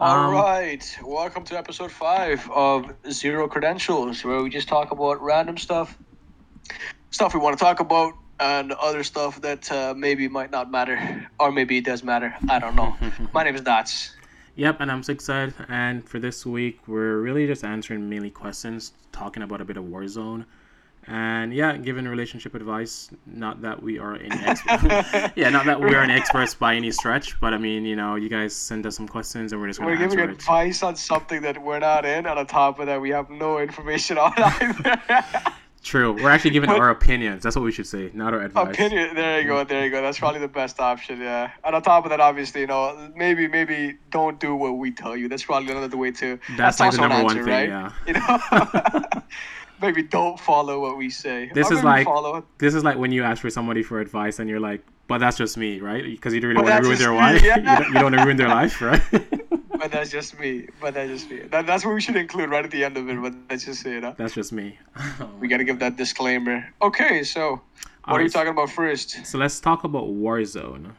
All Um, right, welcome to episode five of Zero Credentials, where we just talk about random stuff, stuff we want to talk about, and other stuff that uh, maybe might not matter, or maybe it does matter. I don't know. My name is Dots. Yep, and I'm excited. And for this week, we're really just answering mainly questions, talking about a bit of Warzone, and yeah, giving relationship advice. Not that we are in yeah, not that we are an experts by any stretch, but I mean, you know, you guys send us some questions, and we're just gonna We're giving it. advice on something that we're not in, and on top of that, we have no information on either. True, we're actually giving But- our opinions. That's what we should say, not our advice. Opinion. There you go. There you go. That's probably the best option. Yeah. And on top of that, obviously, you know, maybe maybe don't do what we tell you. That's probably another way too. That's like the number one answer, thing, right? yeah. You know. maybe don't follow what we say. This Or is like- follow. This is like when you ask for somebody for advice, and you're like, "But that's just me, right?" Because you don't really But want to ruin their life. me, you, don't, you don't want to ruin their life, right? But that's just me. But that's just me. That, that's what we should include right at the end of it. But that's just it. Huh? that's just me. We gotta give that disclaimer. Okay, so what are you talking about first? So let's talk about Warzone.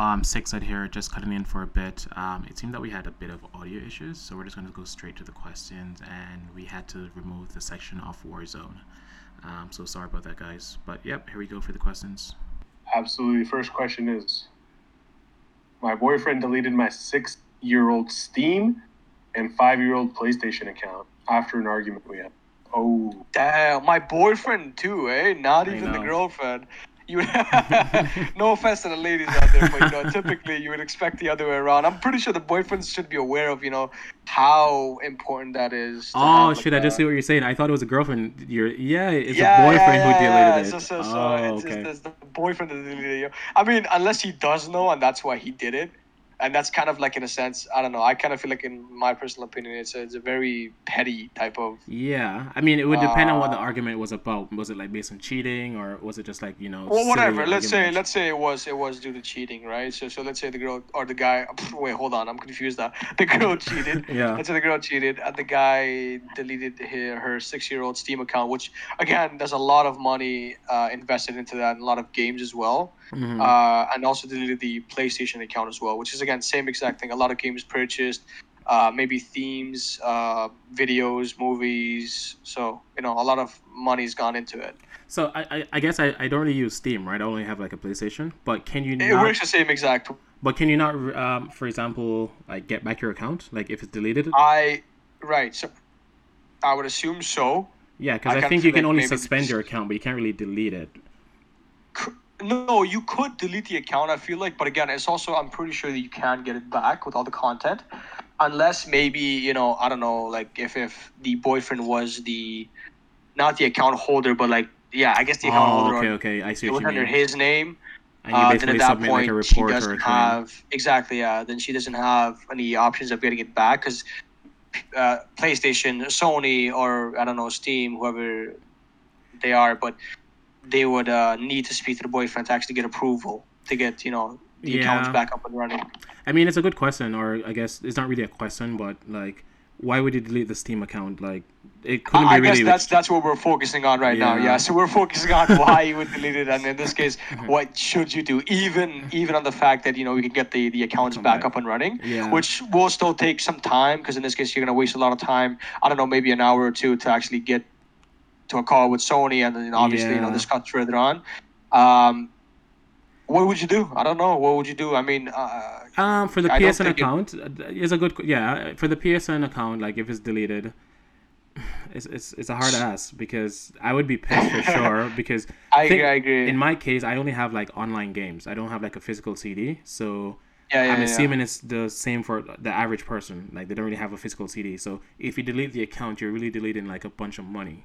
Um, six out here, just cutting in for a bit. Um, it seemed that we had a bit of audio issues, so we're just going to go straight to the questions, and we had to remove the section of Warzone. Um, so sorry about that, guys. But yep, here we go for the questions. Absolutely. First question is My boyfriend deleted my six year old Steam and five year old PlayStation account after an argument we had. Oh, Damn, my boyfriend too, eh? Not I even the girlfriend. You, no offense to the ladies out there, but you know, typically you would expect the other way around. I'm pretty sure the boyfriends should be aware of, you know, how important that is. Oh have, shit! like, I just see what you're saying. I thought it was a girlfriend. You're yeah, it's yeah, a boyfriend yeah, who yeah, deleted it. So, so, so oh, it's, okay. it's, it's the boyfriend that deleted it. I mean, unless he does know, and that's why he did it. And that's kind of like, in a sense, I don't know. I kind of feel like, in my personal opinion, it's a, it's a very petty type of Yeah, I mean, it would depend on what the Uh, argument was about. Was it like based on cheating, or was it just like you know? Well, whatever. Let's say let's say it was it was due to cheating, right? So so let's say the girl or the guy. Wait, hold on. I'm confused now. The girl cheated. Yeah. Let's say the girl cheated, and the guy deleted her, her six year old Steam account, which again, there's a lot of money uh, invested into that, and a lot of games as well, Mhm. uh, and also deleted the PlayStation account as well, which is again same exact thing. A lot of games purchased. Uh, maybe themes, uh, videos, movies. So you know, a lot of money's gone into it. So I, I, I guess I, I don't really use Steam, right? I only have like a PlayStation. But can you It not? works the same exact But can you not, um, for example, like get back your account, like if it's deleted? I right. So I would assume so. yeah, because I I, think you can only suspend just- your account, but you can't really delete it. No, you could delete the account. I feel like, but again, it's also I'm pretty sure that you can get it back with all the content, unless maybe you know I don't know like if if the boyfriend was the not the account holder, but like yeah, I guess the account Oh, holder okay, okay, I see what you under his name. And you Uh, then at that point, like she doesn't have exactly yeah. Then she doesn't have any options of getting it back because uh, PlayStation, Sony, or I don't know Steam, whoever they are, but they would uh, need to speak to the boyfriend to actually get approval to get you know the accounts Yeah. back up and running. I mean, it's a good question, or I guess it's not really a question, but like, why would you delete the Steam account? Like, it couldn't I be guess really. that's that's what we're focusing on right now. Yeah. Yeah, so we're focusing on why you would delete it, and in this case, what should you do? Even even on the fact that you know we can get the the accounts Come back back. up and running, Yeah. which will still take some time because in this case you're gonna waste a lot of time. I don't know, maybe an hour or two to actually get to a call with Sony, and then obviously you know Yeah. discuss further on. Um, what would you do? I don't know. What would you do? I mean, uh, Um, for the I PSN account, uh, is a good yeah. For the PSN account, like if it's deleted, it's it's, it's a hard ass because I would be pissed for sure because I think- agree. I agree. in my case I only have like online games. I don't have like a physical CD, so yeah, yeah, I'm yeah. assuming it's the same for the average person. Like they don't really have a physical CD, so if you delete the account, you're really deleting like a bunch of money.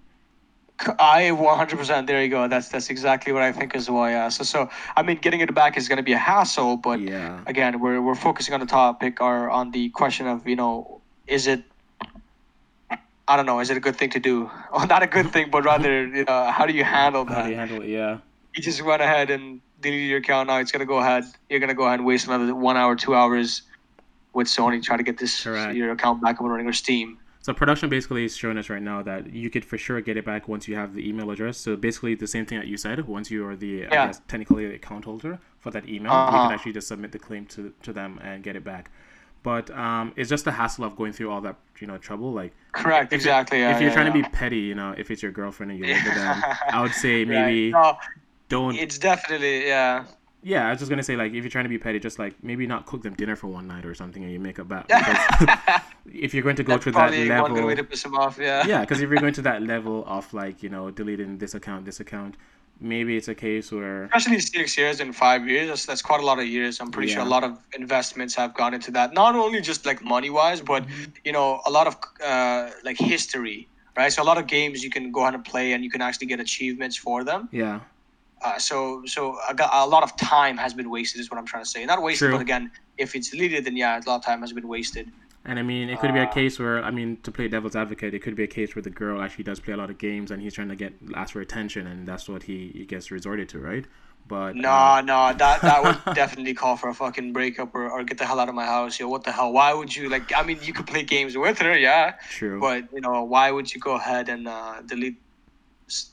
I 100%. There you go. That's that's exactly what I think as well. Yeah. So so I mean, getting it back is going to be a hassle, but Yeah. again, we're we're focusing on the topic or on the question of you know, is it I don't know, is it a good thing to do? Or not a good thing, but rather, you know, how do you handle that? How do you handle it? Yeah. you just went ahead and deleted your account. Now it's gonna go ahead. You're gonna go ahead and waste another one hour, two hours with Sony try to get this Correct. your account back up and running or Steam. So production basically is showing us right now that you could for sure get it back once you have the email address. So basically the same thing that you said. Once you are the Yeah. guess technically the account holder for that email, you Uh-huh. can actually just submit the claim to to them and get it back. But um, it's just the hassle of going through all that you know trouble. Like Correct. if, exactly. Yeah, if you're yeah, trying to be petty, you know, if it's your girlfriend and you live with them, I would say Right. maybe No, don't. it's definitely yeah. Yeah, I was just gonna say like if you're trying to be petty, just like maybe not cook them dinner for one night or something, and you make up. Because if you're going to go That's through that probably one good way to piss him off. Yeah. yeah, because if you're going to that level of like you know deleting this account, this account, maybe it's a case where Especially six years and five years. That's, that's quite a lot of years. I'm pretty sure a lot of investments have gone into that. Not only just like money wise, but Mm-hmm. you know, a lot of uh, like history, right? So a lot of games you can go ahead and play, and you can actually get achievements for them. yeah, Uh, so so a, a lot of time has been wasted, is what I'm trying to say. Not wasted, True. but again, if it's deleted, then yeah, a lot of time has been wasted. and I mean it could be a Uh, case where I mean to play devil's advocate, it could be a case where the girl actually does play a lot of games and he's trying to get ask for attention, and that's what he, he gets resorted to, right? But No, uh, no, that that would definitely call for a fucking breakup or, or get the hell out of my house. Yo, what the hell? Why would you like? I mean, you could play games with her, yeah, true. but you know, why would you go ahead and uh, delete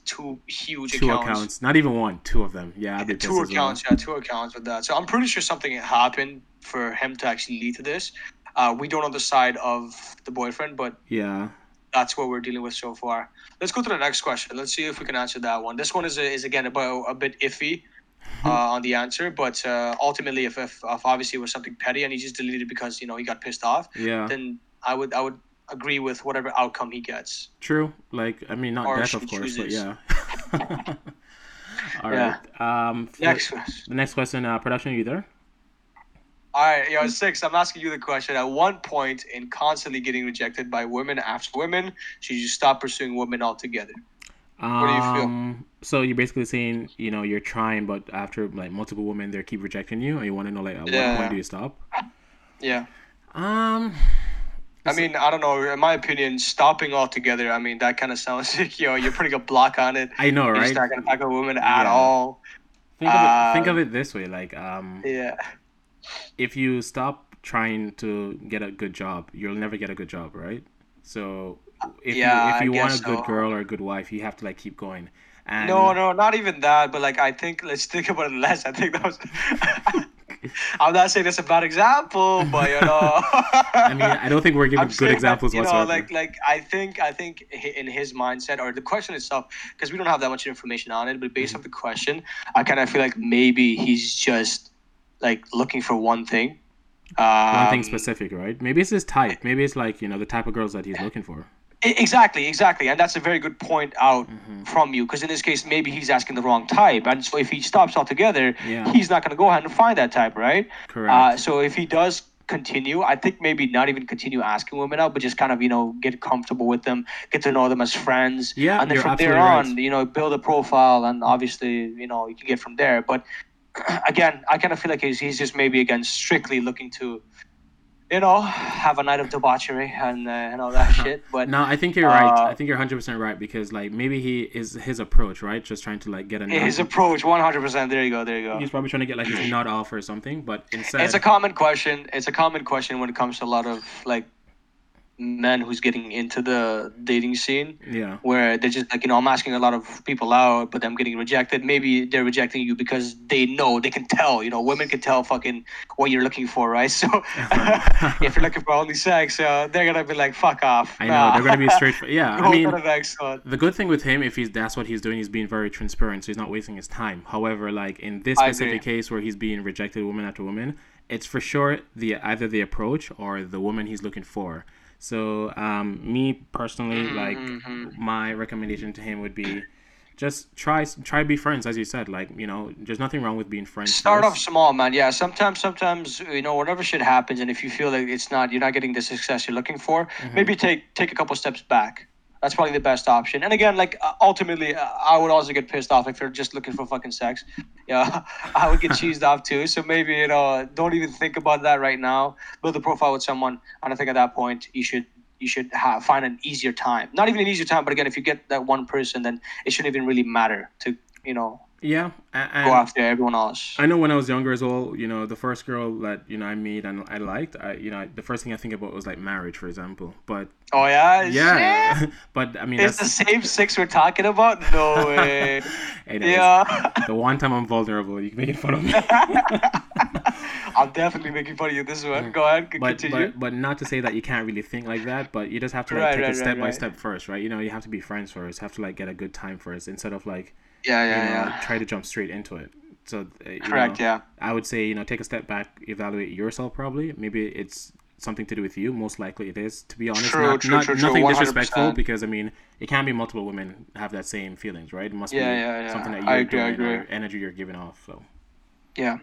two huge two accounts? accounts, not even one, two of them. Yeah, pissed Two as well. accounts, yeah, two accounts with that. So I'm pretty sure something happened for him to actually lead to this. Uh, we don't know the side of the boyfriend, but Yeah. that's what we're dealing with so far. Let's go to the next question. Let's see if we can answer that one. This one is is again about a bit iffy uh, on the answer, but uh, ultimately, if, if if obviously it was something petty and he just deleted because you know he got pissed off, Yeah. then I would I would agree with whatever outcome he gets. True. Like, I mean, not Or death, of course, but yeah. All Yeah. right. Um, Next question. The next question, uh, production, you there? All right, yo, six. I'm asking you the question. At one point, in constantly getting rejected by women after women, should you stop pursuing women altogether? Um, do you feel? So you're basically saying, you know, you're trying, but after like multiple women, they keep rejecting you, and you want to know, like, at what point do you stop? Yeah. Um, I mean, I don't know. In my opinion, stopping altogether. I mean, that kind of sounds like yo, you're putting a block on it. I know, You're right? just not gonna tackle women at Yeah. all. Think of it. Think of it this way, like, um, Yeah. if you stop trying to get a good job, you'll never get a good job, right? So if Yeah, you if you want a good so. girl or a good wife, you have to like keep going. And No, no, not even that. But like, I think let's think about it less. I think that was. I'm not saying that's a bad example, but you know. I mean, I don't think we're giving I'm good saying that, examples you know, like, like I think, I think in his mindset or the question itself, because we don't have that much information on it, but based Mhm. on the question, I kind of feel like maybe he's just like looking for one thing. Um, One thing specific, right? Maybe it's his type. Maybe it's like you know the type of girls that he's looking for. Exactly, exactly, and that's a very good point out Mhm. from you because in this case, maybe he's asking the wrong type, and so if he stops altogether, Yeah. he's not going to go ahead and find that type, right? Correct. Uh, so if he does continue, I think maybe not even continue asking women out, but just kind of you know get comfortable with them, get to know them as friends, Yeah, and then from there on, right. you know, build a profile, and obviously, you know, you can get from there. But again, I kind of feel like he's, he's just maybe again strictly looking to, you know, have a night of debauchery and uh, and all that shit. But no, I think you're right. uh, I think you're 100 percent right because like maybe he is his approach, right? Just trying to like get a his approach, one hundred percent. There you go. There you go. He's probably trying to get like his nut off or something, but instead, It's a common question. It's a common question when it comes to a lot of like men who's getting into the dating scene yeah, where they're just like you know i'm asking a lot of people out but i'm getting rejected maybe they're rejecting you because they know they can tell you know women can tell fucking what you're looking for right so if you're looking for only sex uh, they're gonna be like fuck off I know they're gonna be straight. Yeah, I mean, the the good thing with him, if he's that's what he's doing, he's being very transparent, so he's not wasting his time. However, like in this specific case where he's being rejected woman after woman, it's for sure the either the approach or the woman he's looking for. So, um, me personally, like Mhm. my recommendation to him would be just try try to be friends, as you said. Like you know, there's nothing wrong with being friends. Start off small, man. Yeah, sometimes, sometimes you know, whatever shit happens, and if you feel like it's not, you're not getting the success you're looking for, Mm-hmm. maybe take take a couple steps back. That's probably the best option. And again, like uh, ultimately, uh, I would also get pissed off if you're just looking for fucking sex. Yeah, I would get cheesed off too. So maybe you know, don't even think about that right now. Build a profile with someone, and I think at that point you should you should have, find an easier time. Not even an easier time, but again, if you get that one person, then it shouldn't even really matter to you know Yeah, and go after everyone else. I know when I was younger as well, you know, the first girl that you know I met and I liked, I you know, the first thing I think about was like marriage, for example. But Oh yeah, yeah, Shit. but I mean, It's the same six we're talking about. No way. anyways, yeah. the one time I'm vulnerable, you can make fun of me. I'm definitely making fun of you this one. Go ahead, but continue. but but not to say that you can't really think like that, but you just have to like Right, take right, it right, step by step first, right? You know, you have to be friends first, have to like get a good time first, instead of like yeah, you yeah, know yeah. try to jump straight into it. So uh, you Correct. know, Yeah. I would say you know take a step back, evaluate yourself. Probably maybe it's something to do with you. Most likely it is. To be honest, True, not, true, not- true, nothing disrespectful because I mean it can be multiple women have that same feelings, right? It must Yeah, be yeah, yeah. something that you're agree, I doing or agree. energy you're giving off. So Yeah.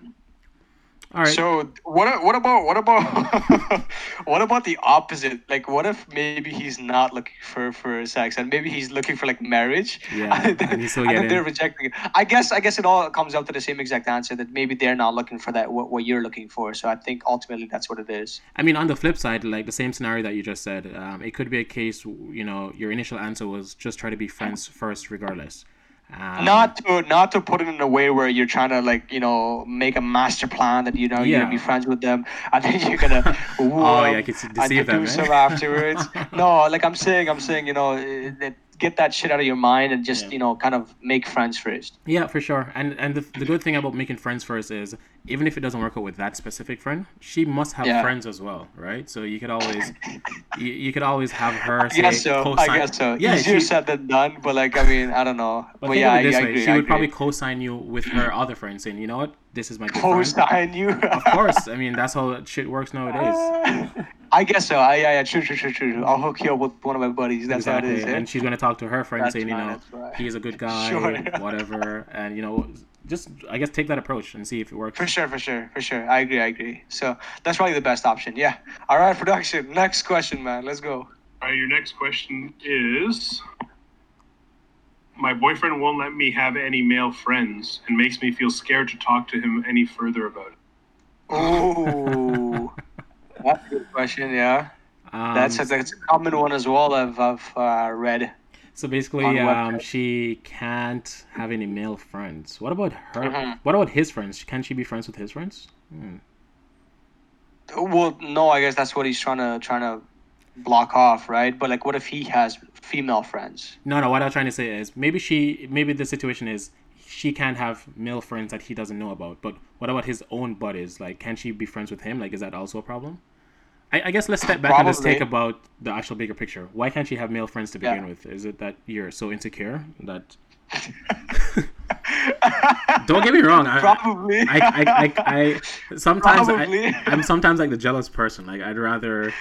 All right, So what? What about what about what about the opposite? Like, what if maybe he's not looking for for sex and maybe he's looking for like marriage? Yeah, and, then, and and then they're rejecting it. I guess I guess it all comes out to the same exact answer that maybe they're not looking for that what, what you're looking for. So I think ultimately that's what it is. I mean, on the flip side, like the same scenario that you just said, um, it could be a case, you know, your initial answer was just try to be friends first, regardless. Um, not to not to put it in a way where you're trying to like you know make a master plan that you know you're gonna be friends with them and then you're gonna Oh, yeah, I could see- and deceive them, do some afterwards. no, like I'm saying, I'm saying you know that get that shit out of your mind and just Yeah. you know kind of make friends first. Yeah, for sure. And and the, the good thing about making friends first is even if it doesn't work out with that specific friend, she must have Yeah. friends as well, right? So you could always you, you could always have her I guess so. I co-sign- guess so. Yeah, Easier she, said than done, but like I mean I don't know. but But, yeah, I, this I way, agree. she I would agree. probably co-sign you with her other friends, saying, you know what, this is my good friend. co-sign you. Of course, I mean that's how shit works nowadays. I guess so. I, yeah, yeah, true, true, true, true. I'll hook you up with one of my buddies. That's how it exactly. is. eh? And she's gonna talk to her friend That's saying, you know, that's right. he's a good guy, Sure. whatever, and you know, just I guess take that approach and see if it works. For sure, for sure, for sure. I agree, I agree. So that's probably the best option. Yeah. All right, production. Next question, man. Let's go. All right, your next question is My boyfriend won't let me have any male friends and makes me feel scared to talk to him any further about it. Oh, that's a good question. Yeah, Um, that's a, that's a common one as well. I've I've uh, read. So basically, on um, she can't have any male friends. What about her? Mhm. What about his friends? Can she be friends with his friends? Hmm. Well, no, I guess that's what he's trying to trying to block off, right? But like, what if he has female friends? No, no. What I'm trying to say is maybe she, maybe the situation is she can't have male friends that he doesn't know about. But what about his own buddies? Like, can she be friends with him? Like, is that also a problem? I, I guess let's step back and just Probably. take about the actual bigger picture. Why can't she have male friends to begin Yeah. with? Is it that you're so insecure that? Don't get me wrong. I, Probably. I, I, I, I sometimes Probably. I, I'm sometimes like the jealous person. Like I'd rather.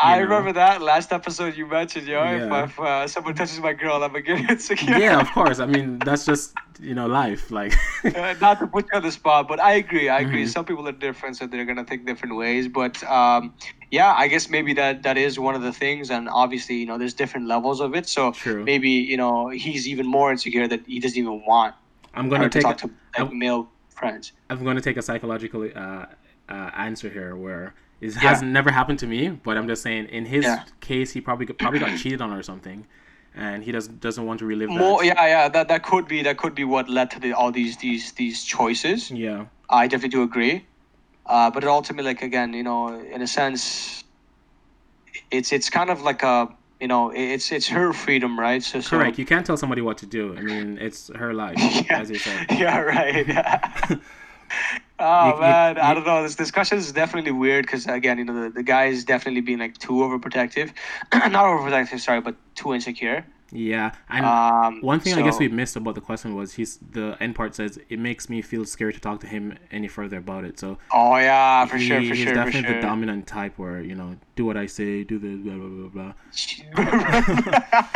I know. remember that last episode you mentioned, yo. Yeah. If, if uh, someone touches my girl, I'm gonna get insecure. Yeah, of course. I mean, that's just you know life. Like. Uh, not to put you on the spot, but I agree. I agree. Mhm. Some people are different, so they're gonna think different ways. But um, yeah, I guess maybe that that is one of the things, and obviously, you know, there's different levels of it. So True. maybe you know he's even more insecure that he doesn't even want I'm gonna to take. talk to like, I'm- male friends. I'm going to take a psychological uh, uh, answer here, where it Yeah. has never happened to me, but I'm just saying in his Yeah. case, he probably got, probably got cheated on or something, and he doesn't doesn't want to relive that. More, yeah, yeah. That that could be that could be what led to the, all these these these choices. Yeah. I definitely do agree. Uh, but it ultimately, like again, you know, in a sense, it's it's kind of like a you know, it's it's her freedom, right? So, so Correct. You can't tell somebody what to do. I mean, it's her life, Yeah. as you said. Yeah, right. Yeah. oh You- you- man, I don't know. This discussion is definitely weird because again, you know, the, the guy is definitely being like too overprotective, not overprotective, sorry, but too insecure. Yeah. And Um, one thing I guess we missed about the question was he's the end part says it makes me feel scared to talk to him any further about it. So Oh yeah, for sure, he- for he's sure, for definitely sure. the dominant type where you know do what I say, do the blah blah blah blah.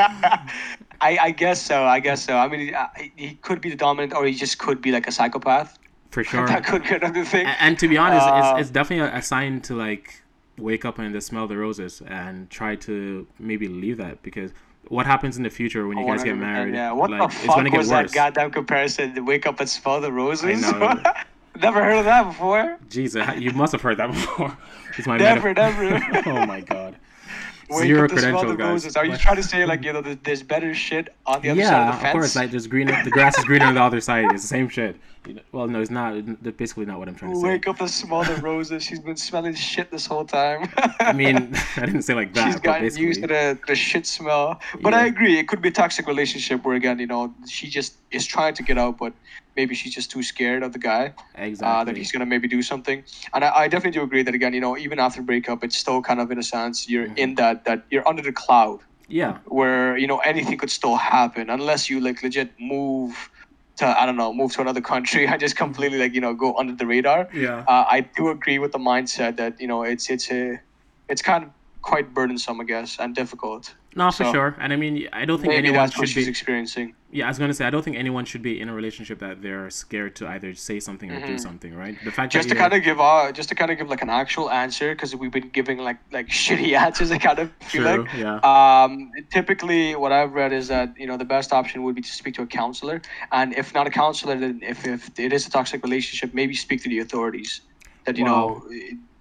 I, I guess so. I guess so. I mean, he, uh, he could be the dominant, or he just could be like a psychopath. For sure. that could be another thing. A- and to be honest, Uh, it's, it's definitely a, sign to like wake up and smell the roses and try to maybe leave that because what happens in the future when you guys get married, Yeah. What like the it's fuck gonna get was worse. that goddamn comparison? To wake up and smell the roses. Never heard of that before. Jesus, you must have heard that before. It's my Never, never. oh my god. Wake Zero up to smell the guys. roses. Are you trying to say like you know there's, better shit on the other side yeah, of the of course. Like there's green. The grass is greener on the other side. It's the same shit. You know- Well, no, it's not. That's basically not what I'm trying to say. Wake up and smell the roses. She's been smelling shit this whole time. I mean, I didn't say like that. she's but gotten basically, used to the, the shit smell. But I agree, it could be a toxic relationship where again, you know, she just is trying to get out, but maybe she's just too scared of the guy exactly. uh, that he's gonna maybe do something. And I, I definitely do agree that again, you know, even after breakup, it's still kind of in a sense you're Mhm. in that that you're under the cloud yeah, where you know anything could still happen unless you like legit move to I don't know move to another country I just completely like you know go under the radar. yeah. Uh, I do agree with the mindset that you know it's it's a it's kind of quite burdensome, I guess, and difficult. No, for so- sure. And I mean, I don't think anyone should be. experiencing. Yeah, I was gonna say I don't think anyone should be in a relationship that they're scared to either say something or do Mhm. something, right? The fact Just to kind of give uh, just to kind of give like an actual answer because we've been giving like like shitty answers. I kind of feel true, like. yeah, Um, typically, what I've read is that you know the best option would be to speak to a counselor, and if not a counselor, then if, if it is a toxic relationship, maybe speak to the authorities. That you know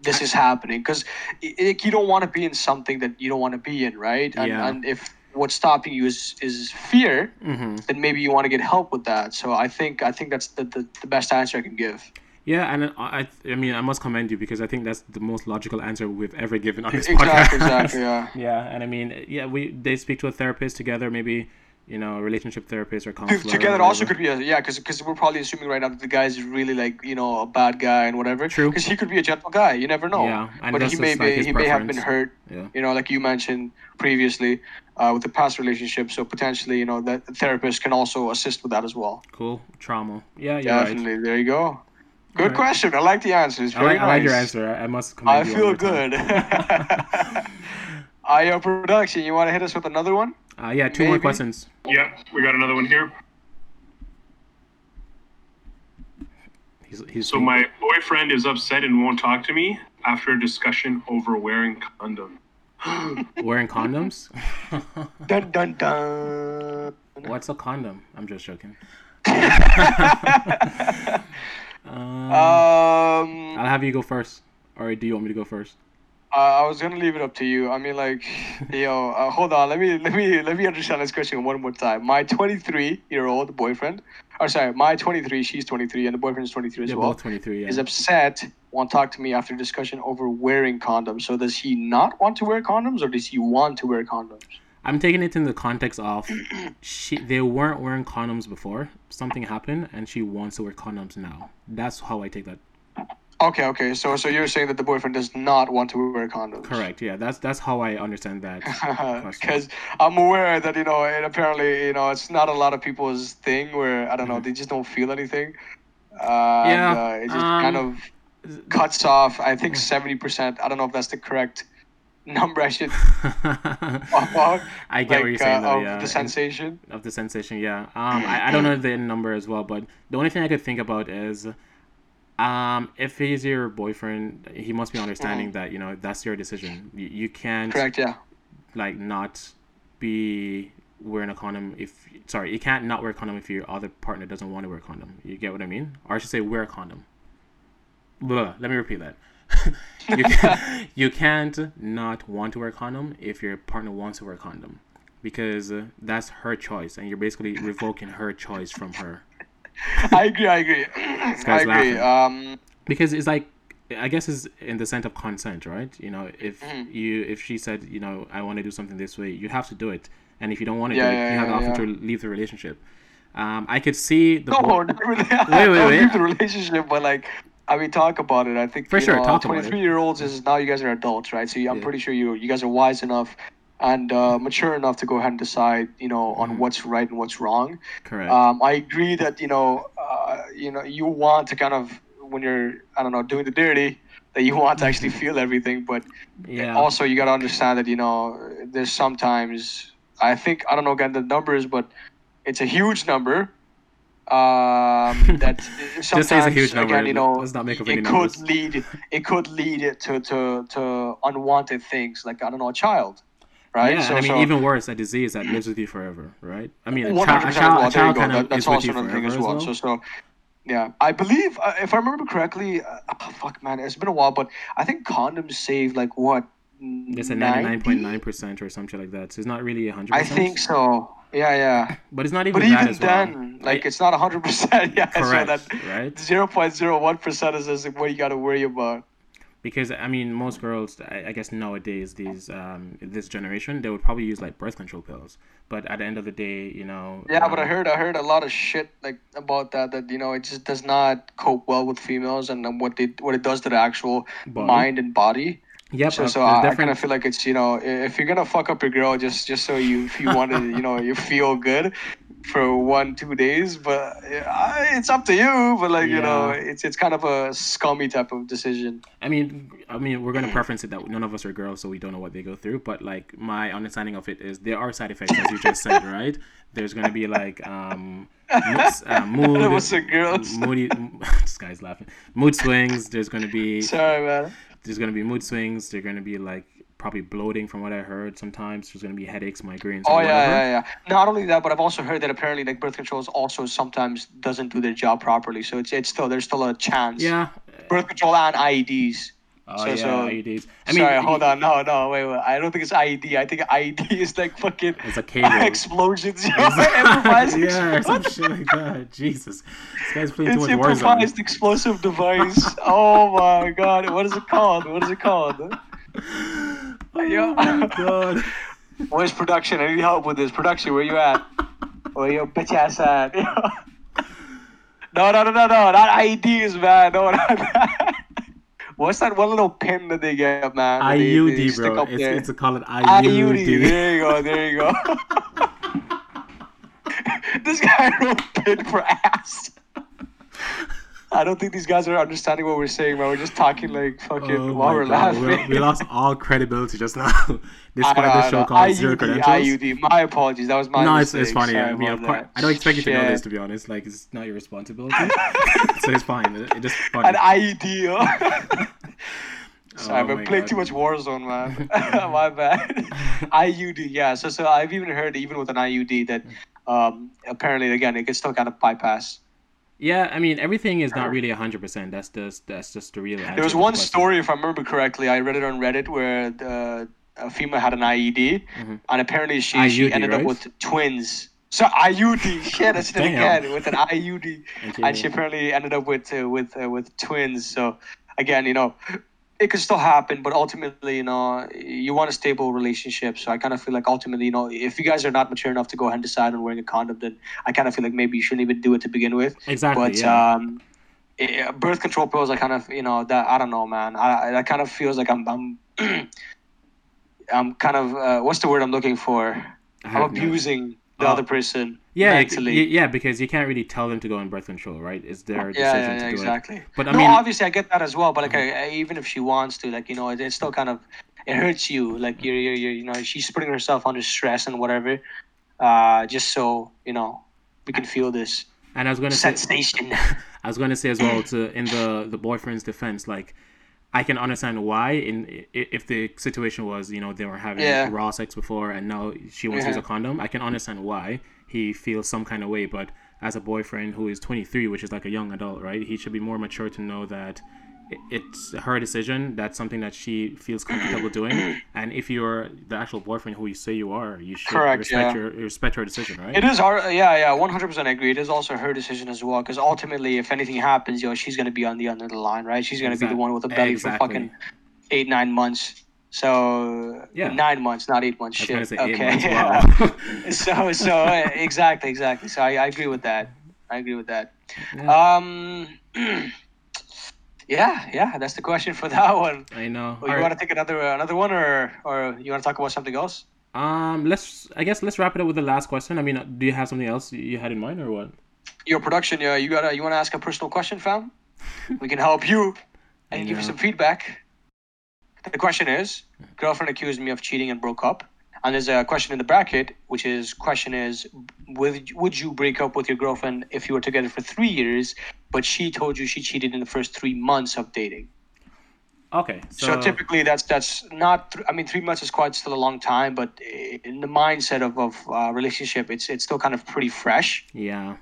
this is happening because you don't want to be in something that you don't want to be in, right? And, Yeah. and if what's stopping you is is fear, hmm then maybe you want to get help with that. So I think I think that's the, the, the best answer I can give. yeah. And I, I, I mean, I must commend you because I think that's the most logical answer we've ever given on this Exactly, podcast. exactly, yeah. yeah, and I mean, yeah, we they speak to a therapist together, maybe you know, a relationship therapist or counselor. Together or also could be a, yeah, because we're probably assuming right now that the guy is really like you know a bad guy and whatever. True. Because he could be a gentle guy. You never know. Yeah, and but he may like be, he may have been hurt. Yeah. You know, like you mentioned previously uh, with the past relationship. So potentially, you know, that the therapist can also assist with that as well. Cool trauma. Yeah, right. Definitely. There you go. Good Alright. question. I like the answers. I Very like, I like your answer. I I must I feel one more time. good. IO production. You want to hit us with another one? Uh, yeah, two more questions. Yeah, we got another one here. He's, he's So my boyfriend is upset and won't talk to me after a discussion over wearing condoms. wearing condoms. Dun dun dun. What's a condom? I'm just joking. um, Um, I'll have you go first, or do you want me to go first? Uh, I was gonna leave it up to you. I mean, like, yo, uh, hold on. Let me let me let me understand this question one more time. My 23 year old boyfriend, or sorry, my 23, she's 23, and the boyfriend is 23 as They're well, both 23. Yeah. is upset. Won't talk to me after discussion over wearing condoms. So does he not want to wear condoms, or does he want to wear condoms? I'm taking it in the context of she they weren't wearing condoms before. Something happened, and she wants to wear condoms now. That's how I take that. Okay, okay. So so you're saying that the boyfriend does not want to wear condoms? Correct. Yeah, that's that's how I understand that. Because I'm aware that you know, and apparently you know, it's not a lot of people's thing where I don't know, they just don't feel anything. Uh, Mm-hmm. Yeah, and, uh, it just kind um, of cuts off. I think seventy percent. I don't know if that's the correct number. I should about I get what you're saying, uh, though, of yeah. the sensation. of the sensation yeah um I, I don't know the number as well but the only thing i could think about is um if he's your boyfriend he must be understanding that you know that's your decision. You, you can't Correct. Yeah. like not be wearing a condom if sorry you can't not wear a condom if your other partner doesn't want to wear a condom. You get what i mean? Or i should say wear a condom. Blah, let me repeat that. You, can, you can't not want to wear a condom if your partner wants to wear a condom because uh, that's her choice and you're basically revoking her choice from her I agree. I agree. I agree. Um, because it's like i guess it's in the sense of consent right you know if Mhm. you if she said you know i want to do something this way you have to do it and if you don't want to Yeah, do it yeah, you have the option to leave the relationship um, i could see the no, boy- not really. wait, Don't wait. leave the relationship, but like. I mean, talk about it. I think For sure, know, talk about it. 23 year olds is now you guys are adults, right? So you- I'm Yeah. pretty sure you you guys are wise enough and uh, mature enough to go ahead and decide, you know, on Mhm. what's right and what's wrong. correct Um, I agree that you know, uh, you know, you want to kind of when you're I don't know doing the dirty, that you want to actually feel everything, but yeah also you got to understand that you know there's sometimes I think I don't know again the numbers, but it's a huge number. Um, that sometimes Just say it's a huge number. again, you know, Let's not make up it could lead it could lead it to, to to unwanted things like I don't know a child, right? Yeah, so, I mean, so, even worse, a disease that lives with you forever, right? I mean, a, child, a child, Well, a child kind That, of that's is with also you another thing as as well. well. So, so yeah, I believe uh, if I remember correctly, uh, oh, fuck man, it's been a while, but I think condoms save like what They said ninety nine point nine percent or something like that. So it's not really hundred. I think so. Yeah, yeah. But it's not even But that even as well. then, like I- it's not hundred percent. Yeah, correct, so that right? zero point zero one percent is what you got to worry about. Because I mean, most girls, I, I guess nowadays, these um, this generation, they would probably use like birth control pills. But at the end of the day, you know. Yeah, but I um, heard I heard a lot of shit like about that. That you know it just does not cope well with females and what they what it does to the actual Body. mind and body. Yep. So, uh, so I, I kind of feel like it's you know if you're gonna fuck up your girl just just so you if you want to you know you feel good for one two days, but it's up to you. But like you know it's it's kind of a scummy type of decision. I mean, I mean, we're gonna preference it that none of us are girls, so we don't know what they go through. But like, my understanding of it is there are side effects, as you just said, right? There's gonna be like um, moods- uh, mood, What's girls? moody. this guy's laughing. Mood swings. There's gonna be Sorry, man. there's gonna be mood swings. There's gonna be like probably bloating, from what I heard. Sometimes there's gonna be headaches, migraines. Oh yeah, yeah, yeah. Not only that, but I've also heard that apparently like birth controls also sometimes doesn't do their job properly. So it's it's still there's still a chance. Yeah. Birth control and IEDs. Oh So- yeah, so- IUDs. I mean, Sorry, hold on. No, no, wait, wait. I don't think it's IED. I think IED is like fucking It's a cable. explosions. improvised yeah, or some explosion. shit like that. Jesus, this guy's playing too It's much Warzone. improvised explosive device. oh my god, what is it called? What is it called? Oh my god. Where's production? I need help with this. Production, where you at? Oh, where your bitch ass at? no, no, no, no, no, not IEDs, man. No, not that. What's that one little pin that they get, man? that they- they bro. It's, there? it's a call it IUD. IUD. There you go. There you go. this guy wrote pin for ass. I don't think these guys are understanding what we're saying, man. We're just talking like fucking Oh while we're God, laughing. We, we lost all credibility just now. Despite know, the show called Zero IUD, Credentials. IUD. My apologies. That was my no, it's, mistake. it's funny. Sorry I mean, of course. I don't expect you to know this, to be honest. Like, it's not your responsibility. so it's fine. It, it's just funny. An yo. Sorry, Oh I've been playing God. too much Warzone, man. my bad. IUD, yeah. So, so I've even heard, even with an IUD, that um, apparently, again, it can still kind of bypass. Yeah, I mean, everything is not really 100%. That's just, that's just the real. There was one question. story, if I remember correctly, I read it on Reddit where the, a female had an IED, Mhm. and apparently she, she ended right? up with twins. So IUD, shit, I said it again with an IUD, Okay. and she apparently ended up with uh, with uh, with twins. So again, you know, it could still happen, but ultimately, you know, you want a stable relationship. So I kind of feel like ultimately, you know, if you guys are not mature enough to go ahead and decide on wearing a condom, then I kind of feel like maybe you shouldn't even do it to begin with. Exactly. But yeah. um, eh, birth control pills, I kind of, you know, that I don't know, man. I that kind of feels like I'm I'm I'm kind of uh, what's the word I'm looking for? I'm no- abusing the other person yeah, mentally. yeah, because you can't really tell them to go on birth control, right? It's their decision yeah, yeah, yeah, to do exactly. it. But I no, mean, obviously I get that as well. But like, I, I, even if she wants to, like, you know, it, it's still kind of it hurts you. Like, you're, you're, you're, you know, she's putting herself under stress and whatever, uh, just so you know we can feel this and I was gonna say, sensation. I was gonna say as well to in the the boyfriend's defense, like I can understand why in if the situation was you know they were having Yeah. raw sex before and now she wants to use a uh-huh. condom. I can understand why he feels some kind of way, but as a boyfriend who is 23, which is like a young adult, right? He should be more mature to know that it's her decision. That's something that she feels comfortable doing. And if you're the actual boyfriend who you say you are, you should Correct, respect yeah. your respect her decision, right? It is our yeah yeah one hundred percent agree. It is also her decision as well because ultimately, if anything happens, yo, she's gonna be on the end of the line, right? She's gonna be the one with a belly exactly. for fucking eight nine months. So Yeah. nine months, not eight months. Shit. okay. months. Wow. so so uh, exactly exactly. So I, I agree with that. I agree with that. Yeah. Um. Yeah, yeah, that's the question for that one. I know. Well, you Alright. want to take another another one, or or you want to talk about something else? Um, let's. I guess let's wrap it up with the last question. I mean, uh, do you have something else you had in mind, or what? Your production, yeah, you gotta you want to ask a personal question, fam? We can help you and give you some feedback. The question is: Girlfriend accused me of cheating and broke up. And there's a question in the bracket, which is question is: Would would you break up with your girlfriend if you were together for three years, but she told you she cheated in the first three months of dating? Okay. So, So, typically, that's that's not. Th- I mean, three months is quite still a long time, but in the mindset of of uh, relationship, it's it's still kind of pretty fresh. yeah.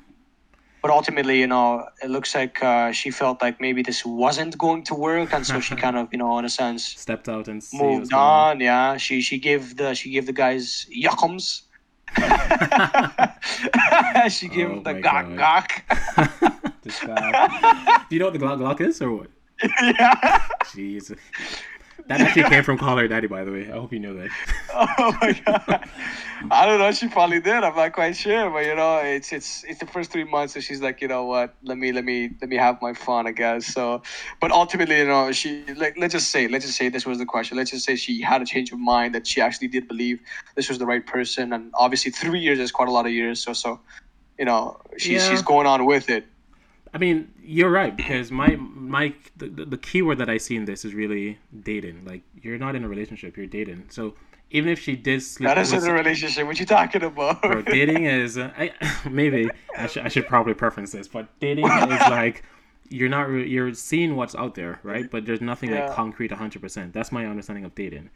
but ultimately, you know, it looks like uh, she felt like maybe this wasn't going to work, and so she kind of, you know, in a sense, Stepped out and moved on. on. Yeah, she she gave the she gave the guys yuckums. she gave Oh the my gawk gawk. This guy. Do you know what the Glock Glock is or what? yeah. Jeez. That actually came from Call Her Daddy, by the way. I hope you know that. Oh my god. I don't know. She probably did. I'm not quite sure, but you know, it's it's it's the first three months, so she's like, you know what? Let me let me let me have my fun, I guess. So, but ultimately, you know, she like let's just say let's just say this was the question. Let's just say she had a change of mind that she actually did believe this was the right person, and obviously three years is quite a lot of years. So so, you know, she's Yeah. she's going on with it. I mean, you're right because my my the, the key word that I see in this is really dating. Like you're not in a relationship, you're dating. So even if she did sleep, That isn't a relationship. What you talking about? bro, dating is I, maybe I should I should probably preference this, but dating is like you're not re- you're seeing what's out there, right? But there's nothing Yeah. like concrete 100%. That's my understanding of dating.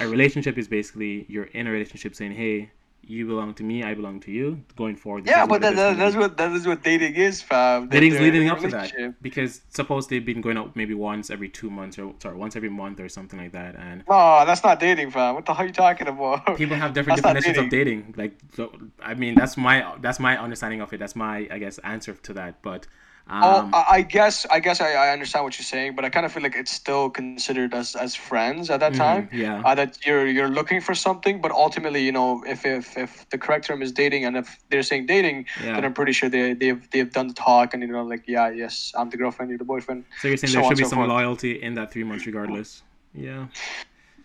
A relationship is basically you're in a relationship saying, "Hey, you belong to me, I belong to you." Going forward, yeah, but that, that, that's what that is what dating is, fam. Dating's leading up to that because suppose they've been going out maybe once every two months or sorry once every month or something like that, and No, that's not dating, fam. What the hell are you talking about? people have different That's definitions of dating. Like, so I mean, that's my that's my understanding of it. That's my I guess answer to that. But um, I I guess I guess I, I understand what you're saying, but I kind of feel like it's still considered as, as friends at that mhm, time. yeah, Uh, that you're you're looking for something, but ultimately, you know, if, if if the correct term is dating, and if they're saying dating, then. I'm pretty sure they they've they've done the talk, and you know, like yeah, yes, I'm the girlfriend, you're the boyfriend. So you're saying so there should be so some forth. loyalty in that three months, regardless. Yeah.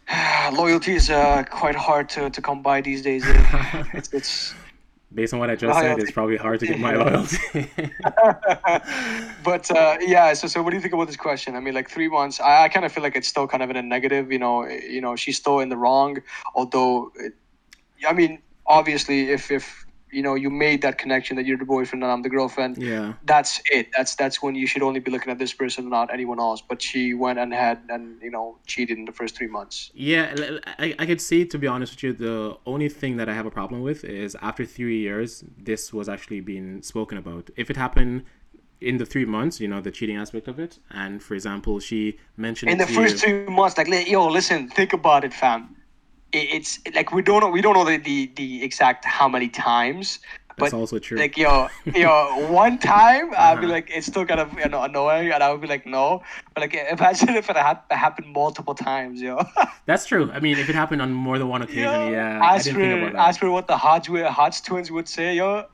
Loyalty is uh, quite hard to, to come by these days. eh? it's, it's Based on what I just said, it's probably hard to get my loyalty. but uh, yeah, so so what do you think about this question? I mean, like three months. I, I kind of feel like it's still kind of in a negative. You know, you know, she's still in the wrong. Although, it, I mean, obviously, if if you know you made that connection that you're the boyfriend and I'm the girlfriend, yeah. that's it. That's that's when you should only be looking at this person, not anyone else. But she went and had and you know cheated in the first three months. Yeah, I I could see, to be honest with you, the only thing that I have a problem with is after three years, this was actually being spoken about. If it happened in the three months, you know, the cheating aspect of it, and for example, she mentioned in the first you, two months like yo listen think about it fam it's like we don't know we don't know the, the the exact how many times that's but also true. like yo yo one time i'd be Uh-huh. like it's still kind of you know annoying and i would be like no but like imagine if it had happened multiple times yo that's true. I mean, if it happened on more than one occasion, yeah, I as didn't for think about as that. for what the hodge hodge twins would say yo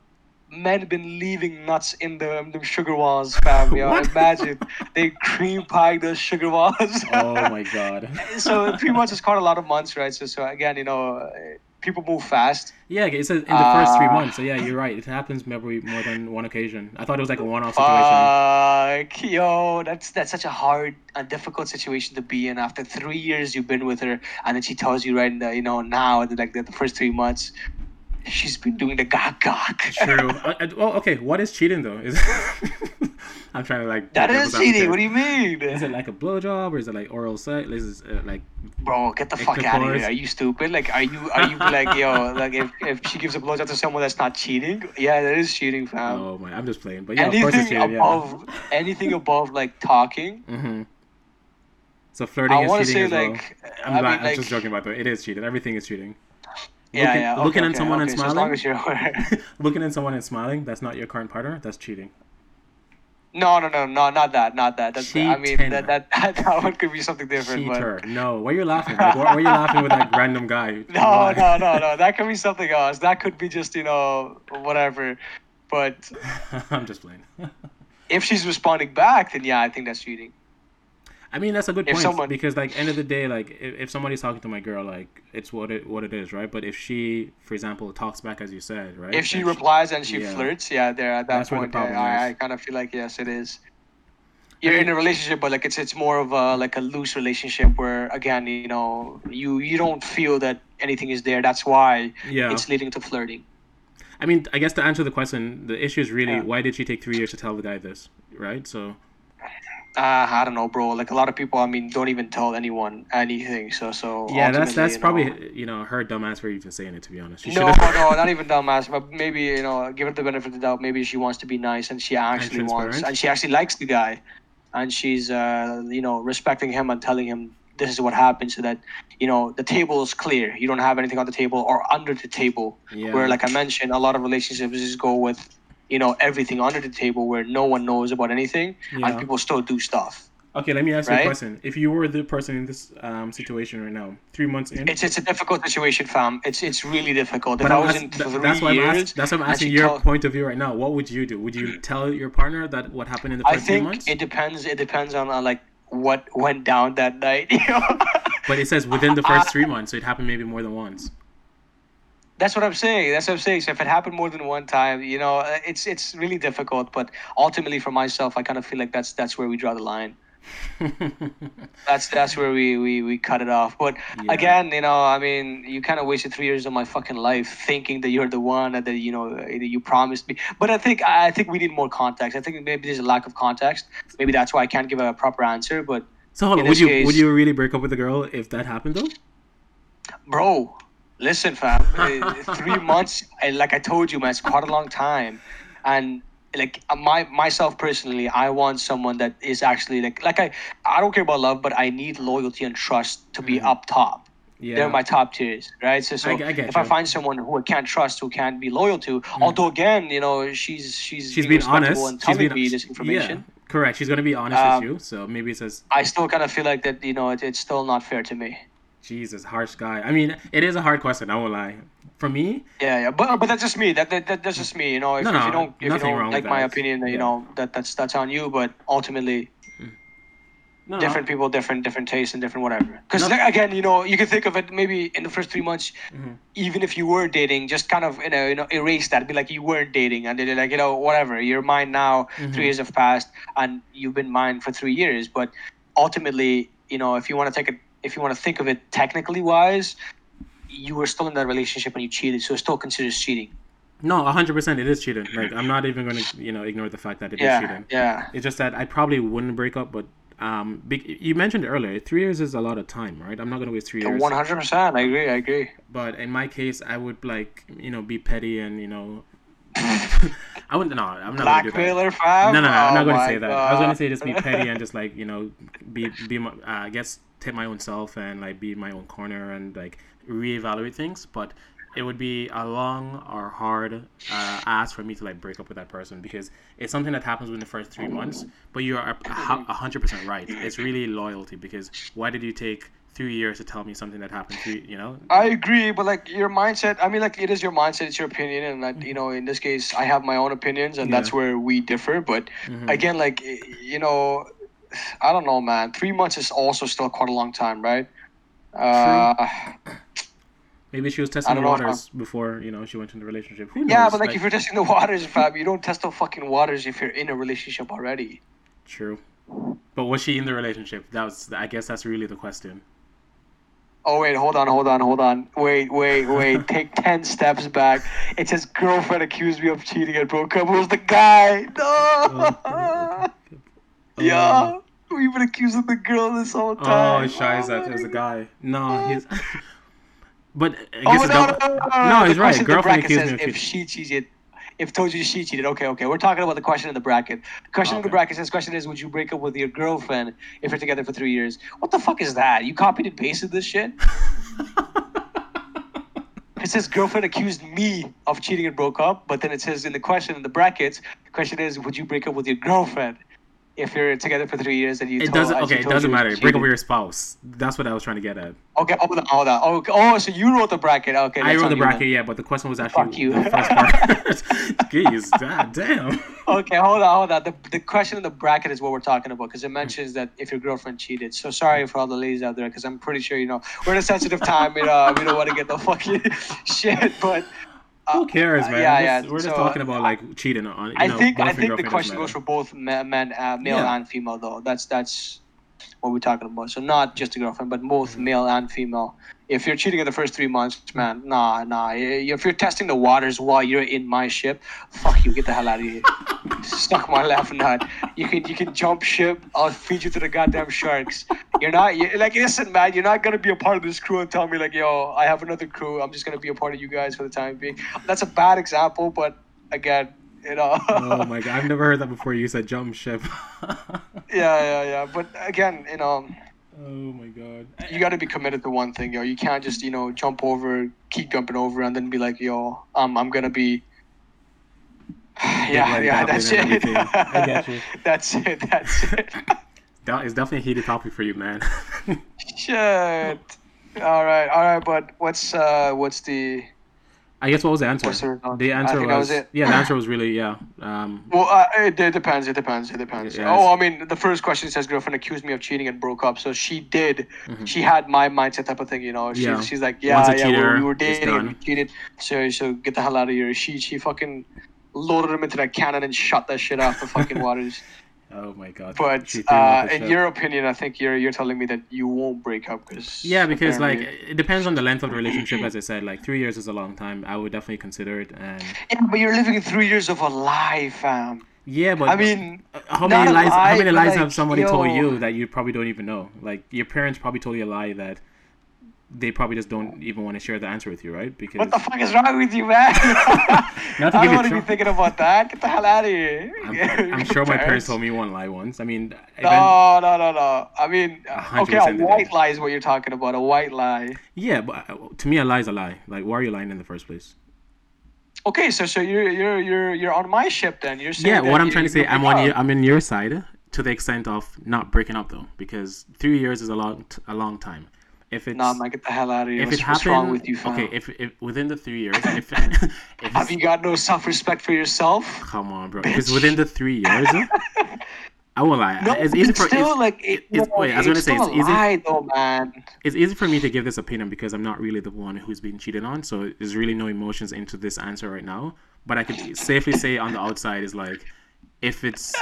men been leaving nuts in the, the sugar walls fam yo imagine they cream pie the sugar walls Oh my god. so three months is quite a lot of months, right? So, so again, you know, uh, people move fast. Yeah, it says in the first three Uh, months. So yeah, you're right. It happens maybe more than one occasion. I thought it was like a one-off situation. Fuck, yo, that's that's such a hard, a difficult situation to be in. After three years you've been with her, and then she tells you right, in the, you know, now like the, the first three months, she's been doing the gawk gawk. True. Uh, well, okay. What is cheating though? Is I'm trying to like. That is cheating. What do you mean, Is it like a blowjob or is it like oral sex? Is it uh, like bro? Get the fuck out of here. Are you stupid? Like, are you are you like yo? Like, if, if she gives a blowjob to someone that's not cheating, yeah, that is cheating, fam. oh my? I'm just playing, but yeah, of course it's anything cheating. above anything above like talking Yeah. hmm So flirting i is want to cheating say as well. like I'm, i mean I'm like just joking about that. It is cheating. Everything is cheating. Yeah looking, yeah okay, looking okay, at someone okay, and so as smiling. long as you're aware looking at someone and smiling. That's not your current partner. That's cheating. no no no no not that not that that's i mean that, that that one could be something different but Cheater. No. Why are you laughing? Like, why, why are you laughing with that random guy? no Why? no no no that could be something else that could be just you know whatever but I'm just playing. if she's responding back then yeah i think that's cheating I mean, that's a good If point someone- because, like, end of the day, like, if, if somebody's talking to my girl, like, it's what it what it is, right? But if she, for example, talks back as you said, right? if she then replies and she yeah. flirts yeah there at that That's where the point uh, problem I, I. I kind of feel like yes it is you're in a relationship but like it's it's more of a like a loose relationship where again you know you you don't feel that anything is there that's why yeah. it's leading to flirting I mean, I guess to answer the question, the issue is really Yeah. why did she take three years to tell the guy this, right? So, uh, I don't know, bro. Like a lot of people, I mean, don't even tell anyone anything. So, so Yeah, that's that's you know- probably you know her dumbass for even saying it. To be honest, she no, should've- no, not even dumbass. But maybe you know, give her the benefit of the doubt. Maybe she wants to be nice, and she actually wants, and she actually likes the guy, and she's uh, you know respecting him and telling him this is what happened, so that you know the table is clear. You don't have anything on the table or under the table. Yeah. Where, like I mentioned, a lot of relationships just go with you know everything under the table, where no one knows about anything, Yeah. and people still do stuff. Okay, let me ask you a question. If you were the person in this um, situation right now, three months in, It's it's a difficult situation, fam. It's it's really difficult. But I I'm was ask- in three that's why I'm asking. That's why I'm asking your told- point of view right now. What would you do? Would you tell your partner that what happened in the I first three think months? it depends. It depends on uh, like what went down that night. You know? But it says within the first three months, so it happened maybe more than once. That's what I'm saying. That's what I'm saying. So if it happened more than one time, you know, uh, it's it's really difficult. But ultimately, for myself, I kind of feel like that's that's where we draw the line. That's that's where we we, we cut it off. But Yeah. again, you know, I mean, you kind of wasted three years of my fucking life thinking that you're the one and that you know that you promised me. But I think I think we need more context. I think maybe there's a lack of context. Maybe that's why I can't give a proper answer. But so hold on, would you case- would you really break up with a girl if that happened though? bro listen fam uh, three months like i told you man it's quite a long time and like uh, my myself personally i want someone that is actually like like i i don't care about love but i need loyalty and trust to be Mhm. up top Yeah. they're my top tiers right so so I- I if i find someone who i can't trust who can't be loyal to although again you know she's she's, she's being honest. and She's telling being me this information Yeah, correct. She's gonna be honest Um, with you. So maybe it says i still kind of feel like that you know it, it's still not fair to me Jesus, harsh guy. I mean, it is a hard question. I won't lie. For me, Yeah, yeah, but but that's just me. That, that, that that's just me. You know, if, No, if you don't if you don't like my opinion, you Yeah. know that that's that's on you. But ultimately, no, different people, different different tastes, and different whatever. Because again, you know, you can think of it maybe in the first three months, Mhm. even if you were dating, just kind of you know you know erase that, be like you weren't dating, and they're like you know whatever, you're mine now. Mhm. Three years have passed, and you've been mine for three years. But ultimately, you know, if you want to take it, if you want to think of it technically wise. You were still in that relationship and you cheated, so it still considers cheating. No, hundred percent, it is cheating. Like I'm not even gonna, you know, ignore the fact that it is Yeah, cheating. yeah. It's just that I probably wouldn't break up, but um, you mentioned earlier, three years is a lot of time, right? I'm not gonna waste three years. One hundred percent. I agree. I agree. But in my case, I would like, you know, be petty and you know, I wouldn't. No, I'm not gonna do that. Blackmailer, fam. No, no, no, I'm Oh not going to my say that. I was going to say just be petty and just like you know, be be my, uh, I guess take my own self and like be in my own corner and like reevaluate things. But it would be a long or hard uh, ask for me to like break up with that person because it's something that happens within the first three months. But you are hundred percent right. It's really loyalty because why did you take three years to tell me something that happened to You you know, I agree, but like your mindset. I mean, like it is your mindset. It's your opinion, and that you know, in this case, I have my own opinions, and that's where we differ. But Mhm. again, like you know, I don't know, man. Three months is also still quite a long time, right? Uh, maybe she was testing the waters before you know she went into the relationship. Who knows? yeah, but like if you're testing the waters, Fab, you don't test the fucking waters if you're in a relationship already. True. But was she in the relationship? That was, I guess, that's really the question. Oh wait, hold on, hold on, hold on. Wait, wait, wait. Take ten steps back. It's his girlfriend accused me of cheating and broke up. It was the guy. No. yeah. Oh. We've been accusing the girl this whole time. Oh, time. Shiza, my there's a guy. No, oh. he's. but I Oh guess no, it's no, double- no, no, No, no, he's right. question in the Girlfriend accused says me of if she cheated. If told you she cheated, okay, okay. We're talking about the question in the bracket. The question in the Okay. bracket says, "Question is, would you break up with your girlfriend if you're together for three years?" What the fuck is that? You copied and pasted this shit? It says girlfriend accused me of cheating and broke up, but then it says in the question in the brackets, the question is, would you break up with your girlfriend if you're together for three years and you It told, doesn't. and Okay, it doesn't matter. Break up with your spouse. That's what I was trying to get at. Okay, hold on, hold on. Oh, oh, so you wrote the bracket. Okay, I wrote the bracket, yeah, but the question was actually Fuck you. the first part. Jeez, god damn. Okay, hold on, hold on. The, the question in the bracket is what we're talking about because it mentions that if your girlfriend cheated. So sorry for all the ladies out there because I'm pretty sure you know we're in a sensitive time. You know, we don't want to get the fucking shit, but. Uh, Who cares, uh, man? yeah, We're yeah. just- We're just So, talking about like cheating on. You I know, think I think the question goes for both men, men uh, male Yeah. and female though. That's that's what we're talking about. So not just a girlfriend, but both mm-hmm. male and female. If you're cheating in the first three months, man, nah, nah. If you're testing the waters while you're in my ship, fuck you, get the hell out of here. Stuck my laughing nut. You can you can jump ship. I'll feed you to the goddamn sharks. You're not you like listen, man. You're not gonna be a part of this crew and tell me like, yo, I have another crew. I'm just gonna be a part of you guys for the time being. That's a bad example, but again, you know. oh my god, I've never heard that before. You said jump ship. yeah, yeah, yeah. But again, you know. Oh my god. You got to be committed to one thing, yo. You can't just, you know, jump over, keep jumping over, and then be like, yo, um, I'm gonna be. yeah, like yeah, that that's it. I get you. that's it. That's it. That is definitely a heated topic for you, man. Shit. All right, all right. But what's uh, what's the? I guess what was the answer? The result? The I answer think was, that was it. yeah. The answer was really yeah. Um, Well, uh, it, it depends. It depends. It depends. Yeah, oh, I mean, the first question says girlfriend accused me of cheating and broke up. So she did. She had my mindset type of thing. You know, she, Mm-hmm. Yeah. she's like, yeah, yeah, we- cheater, we were dating, and we cheated. So, so get the hell out of here. She, she fucking loaded him into that cannon and shot that shit off the fucking waters. Oh my god. But She threw him off uh, in your opinion, I think you're you're telling me that you won't break up because Yeah, because like it depends on the length of the relationship. As I said, like three years is a long time. I would definitely consider it. And yeah, but you're living three years of a lie, fam. yeah, but I mean, how many lies? lie, how many lies like, have somebody told you that you probably don't even know? Like your parents probably told you a lie that they probably just don't even want to share the answer with you, right? Because what the fuck is wrong with you, man? Not to I don't want to be thinking about that. Get the hell out of here. I'm, I'm sure my parents told me one lie once. I mean, No, no, no, no. I mean, hundred okay, a white lie is what you're talking about. A white lie. yeah, but uh, to me, a lie is a lie. Like, why are you lying in the first place? Okay, so so you're you're you're you're on my ship then. You're saying Yeah, what I'm trying to say, I'm on you. I'm in your side to the extent of not breaking up though, because three years is a long, a long time. If it's Nah, man, get the hell out of here. if What's, it what's wrong with you, fam? okay, if, if within the three years, if, if Have you got no self-respect for yourself? come on, bro, it's within the three years, I won't lie. No, it's easy it's for still it's, like it, it's- no, wait, I was gonna say, it's easy- lie, though, man. it's easy for me to give this opinion because I'm not really the one who's being cheated on, so there's really no emotions into this answer right now. But I could safely say on the outside is like, if it's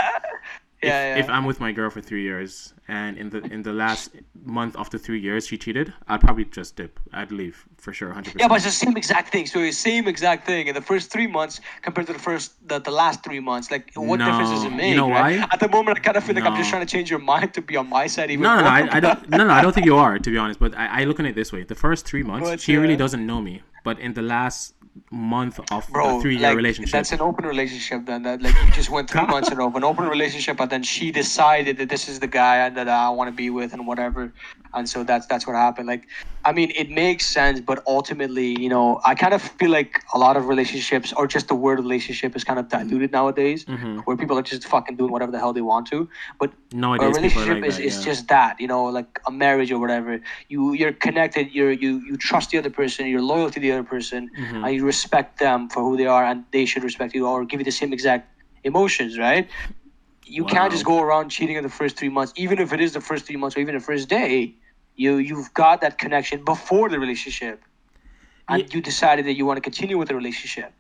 if, Yeah, yeah. if I'm with my girl for three years and in the in the last month of the three years she cheated, I'd probably just dip. I'd leave for sure, hundred percent. Yeah, but it's the same exact thing. So it's the same exact thing in the first three months compared to the first the, the last three months. Like, what No, difference does it you make? know right? why? At the moment, I kind of feel like I'm just trying to change your mind to be on my side even No, no, no. I, I don't. No, no, I don't think you are, to be honest. But I, I look at it this way: the first three months, But, she really uh, doesn't know me. But in the last month of Bro, a three-year like, relationship, That's an open relationship then. That like you just went three months in of an open relationship, but then she decided that this is the guy that I want to be with and whatever, and so that's that's what happened. Like, I mean, it makes sense, but ultimately, you know, I kind of feel like a lot of relationships, or just the word relationship, is kind of diluted nowadays, Mhm. where people are just fucking doing whatever the hell they want to. But a nowadays people relationship like is, that. is yeah. just that you know like a marriage or whatever you you're connected you're you you trust the other person you're loyal to the other person Mhm. and you respect them for who they are and they should respect you or give you the same exact emotions right you Wow. can't just go around cheating in the first three months even if it is the first three months or even the first day you you've got that connection before the relationship and Ye- you decided that you want to continue with the relationship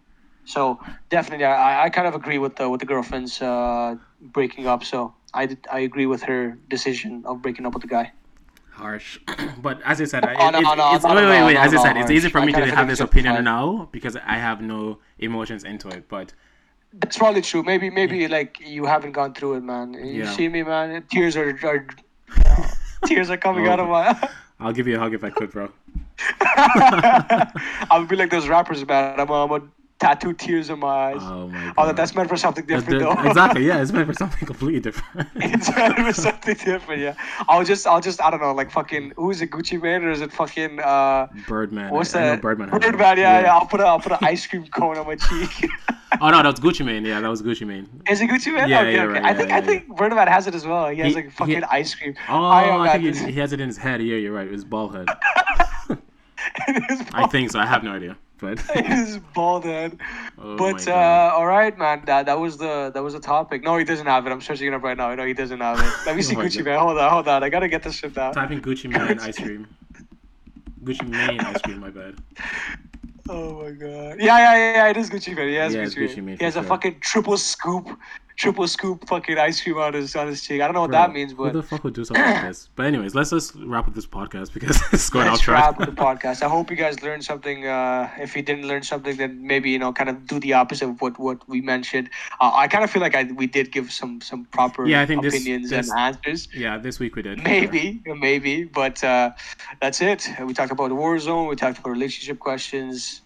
so definitely i, I kind of agree with the with the girlfriend's uh, breaking up so I, I agree with her decision of breaking up with the guy harsh. but as I said, I, Oh, no, it- no, no, it's, wait, wait, wait. As I said, it's harsh. easy for me to have this opinion now because I have no emotions into it. But That's probably true. Maybe, maybe like you haven't gone through it, man. You Yeah. see me, man. Tears are, are tears are coming Oh, out of my. I'll give you a hug if I could, bro. I'll be like those rappers, man. I'm, I'm gonna tattoo tears in my eyes. Oh my god. oh, that's meant for something different, the- though. exactly. Yeah, it's meant for something completely different. it's meant for something different. Yeah. I'll just, I'll just, I don't know, like fucking. Who is it, Gucci Mane or is it fucking? uh Birdman. What's I, I that? Birdman. Birdman. one. Yeah, yeah. I'll put a, I'll put an ice cream cone on my cheek. Oh no, that was Gucci Mane. Yeah, that was Gucci Mane. Is it Gucci Mane? Yeah, okay, yeah, okay. right, I yeah, think yeah, I think Birdman has it as well. He has He- like he- fucking ice cream. Oh, I I, think he, he has it in his head. Yeah, you're right. His bald head. His I think so. I have no idea, but. his bald head. Oh but uh, all right, man. That that was the that was the topic. No, he doesn't have it. I'm searching it up right now. No, he doesn't have it. Let me see Oh Gucci God. man. Hold on, hold on. I gotta get this shit down. Type in Gucci Mane ice cream. Gucci Mane ice cream. My bad. Oh my god. Yeah, yeah, yeah. yeah, It is Gucci Mane. He has Yeah, Gucci, Gucci Mane. Mane He has for a sure. fucking triple scoop, triple scoop fucking ice cream on his on his cheek. I don't know what Bro, that means, Who but the fuck would do something like this? But anyways, let's just wrap up this podcast because it's going off let's track. wrap the podcast. I hope you guys learned something. Uh, if you didn't learn something, then maybe you know, kind of do the opposite of what what we mentioned. Uh, I kind of feel like I we did give some some proper Yeah, I think this- opinions this- and answers. yeah, this week we did. Maybe, maybe, but uh, that's it. We talked about the war zone. We talked about relationship questions,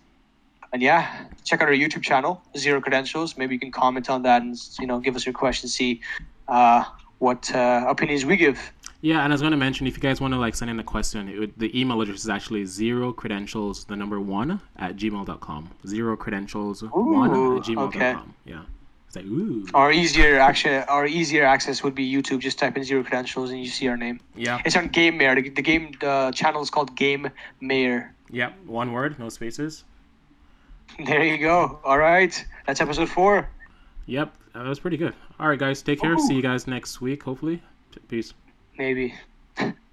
and yeah, check out our YouTube channel, Zero Credentials. Maybe you can comment on that and you know give us your questions, see uh, what uh, opinions we give. Yeah, and I was going to mention if you guys want to like send in a question, it would, the email address is actually zero credentials, the number one at gmail.com. Zero credentials one at gmail.com. okay. Yeah. It's like, ooh. Our easier action, our easier access would be YouTube. Just type in Zero Credentials and you see our name. Yeah. It's on Game Mayor. The, the game the channel is called Game Mayor. Yep. One word, no spaces. There you go. All right, that's episode four. Yep. Uh, that was pretty good. All right, guys. Take care. Ooh. See you guys next week, hopefully. Peace. Maybe.